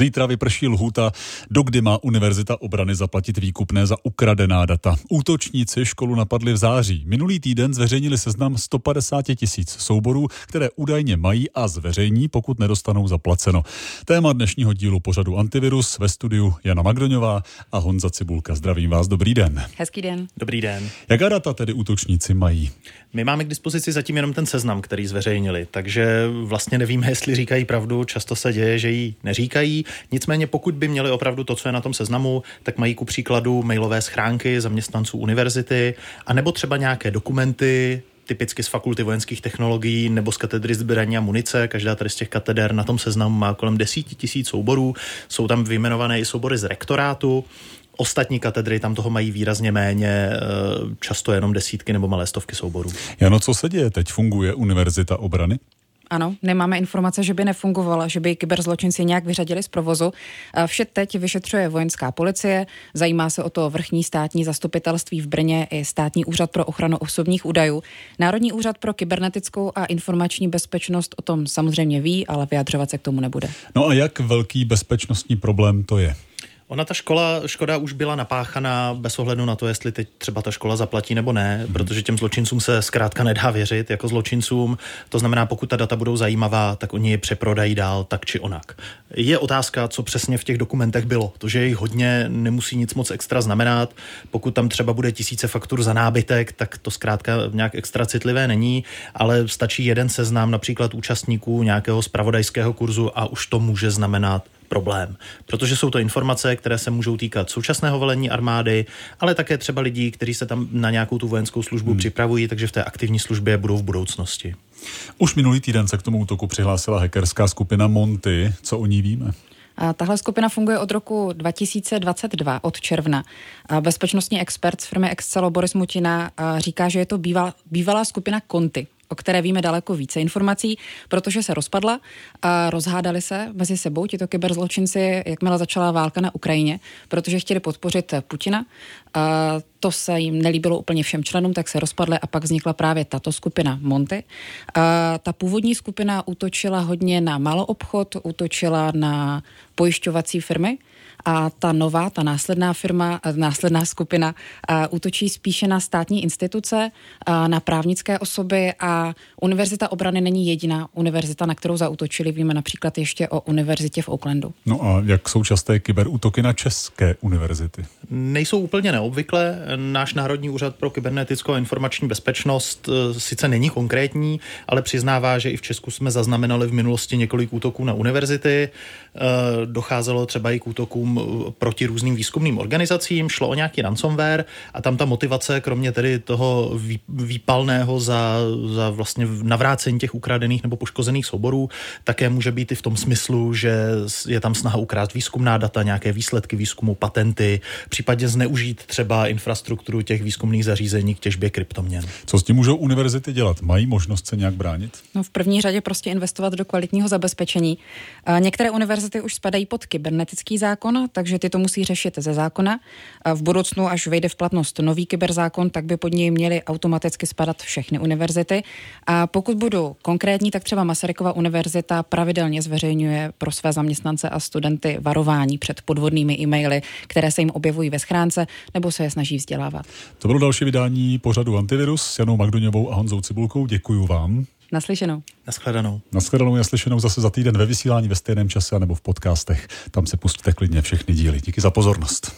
Zítra vyprší lhůta, dokdy má Univerzita obrany zaplatit výkupné za ukradená data. Útočníci školu napadli v září. Minulý týden zveřejnili seznam 150 tisíc souborů, které údajně mají a zveřejní, pokud nedostanou zaplaceno. Téma dnešního dílu pořadu Antivirus ve studiu Jana Magdoňová a Honza Cibulka. Zdravím vás, dobrý den. Hezký den. Dobrý den. Jaká data tedy útočníci mají? My máme k dispozici zatím jenom ten seznam, který zveřejnili, takže vlastně nevíme, jestli říkají pravdu. Často se děje, že ji neříkají. Nicméně, pokud by měli opravdu to, co je na tom seznamu, tak mají ku příkladu mailové schránky zaměstnanců univerzity, anebo třeba nějaké dokumenty, typicky z fakulty vojenských technologií nebo z katedry zbraní a munice. Každá tady z těch kateder na tom seznamu má kolem desíti tisíc souborů. Jsou tam vyjmenované i soubory z rektorátu. Ostatní katedry tam toho mají výrazně méně, eh, často jenom desítky nebo malé stovky souborů. Jano, co se děje teď? Funguje Univerzita obrany? Ano, nemáme informace, že by nefungovala, že by kyberzločinci nějak vyřadili z provozu. Vše teď vyšetřuje vojenská policie, zajímá se o to vrchní státní zastupitelství v Brně i státní úřad pro ochranu osobních údajů. Národní úřad pro kybernetickou a informační bezpečnost o tom samozřejmě ví, ale vyjadřovat se k tomu nebude. No a jak velký bezpečnostní problém to je? Ona ta škola, škoda už byla napáchaná bez ohledu na to, jestli teď třeba ta škola zaplatí nebo ne, protože těm zločincům se zkrátka nedá věřit jako zločincům. To znamená, pokud ta data budou zajímavá, tak oni je přeprodají dál tak či onak. Je otázka, co přesně v těch dokumentech bylo. To, že jich hodně, nemusí nic moc extra znamenat. Pokud tam třeba bude tisíce faktur za nábytek, tak to zkrátka nějak extra citlivé není, ale stačí jeden seznam například účastníků nějakého spravodajského kurzu a už to může znamenat problém, protože jsou to informace, které se můžou týkat současného velení armády, ale také třeba lidí, kteří se tam na nějakou tu vojenskou službu hmm. připravují, takže v té aktivní službě budou v budoucnosti. Už minulý týden se k tomu útoku přihlásila hackerská skupina Monty. Co o ní víme? A tahle skupina funguje od roku 2022, od června. A bezpečnostní expert z firmy Excelo Boris Mutina říká, že je to býval, bývalá skupina Konty, o které víme daleko více informací, protože se rozpadla a rozhádali se mezi sebou tito kyberzločinci, jakmile začala válka na Ukrajině, protože chtěli podpořit Putina. A to se jim nelíbilo úplně všem členům, tak se rozpadly a pak vznikla právě tato skupina Monty. A ta původní skupina útočila hodně na maloobchod, útočila na pojišťovací firmy, a ta nová, ta následná firma, následná skupina útočí spíše na státní instituce, na právnické osoby a Univerzita obrany není jediná univerzita, na kterou zautočili. Víme například ještě o univerzitě v Oaklandu. No a jak jsou časté kyberútoky na české univerzity? Nejsou úplně neobvyklé. Náš Národní úřad pro kybernetickou a informační bezpečnost sice není konkrétní, ale přiznává, že i v Česku jsme zaznamenali v minulosti několik útoků na univerzity. Docházelo třeba i k útokům výzkum proti různým výzkumným organizacím, šlo o nějaký ransomware a tam ta motivace, kromě tedy toho výpalného za, za vlastně navrácení těch ukradených nebo poškozených souborů, také může být i v tom smyslu, že je tam snaha ukrást výzkumná data, nějaké výsledky výzkumu, patenty, případně zneužít třeba infrastrukturu těch výzkumných zařízení k těžbě kryptoměn. Co s tím můžou univerzity dělat? Mají možnost se nějak bránit? No v první řadě prostě investovat do kvalitního zabezpečení. Některé univerzity už spadají pod kybernetický zákon, takže ty to musí řešit ze zákona. A v budoucnu, až vejde v platnost nový kyberzákon, tak by pod něj měly automaticky spadat všechny univerzity. A pokud budu konkrétní, tak třeba Masarykova univerzita pravidelně zveřejňuje pro své zaměstnance a studenty varování před podvodnými e-maily, které se jim objevují ve schránce nebo se je snaží vzdělávat. To bylo další vydání pořadu Antivirus s Janou Magdoňovou a Honzou Cibulkou. Děkuji vám. Naslyšenou. Naschledanou. Naschledanou, naslyšenou zase za týden ve vysílání ve stejném čase nebo v podcastech. Tam se pustíte klidně všechny díly. Díky za pozornost.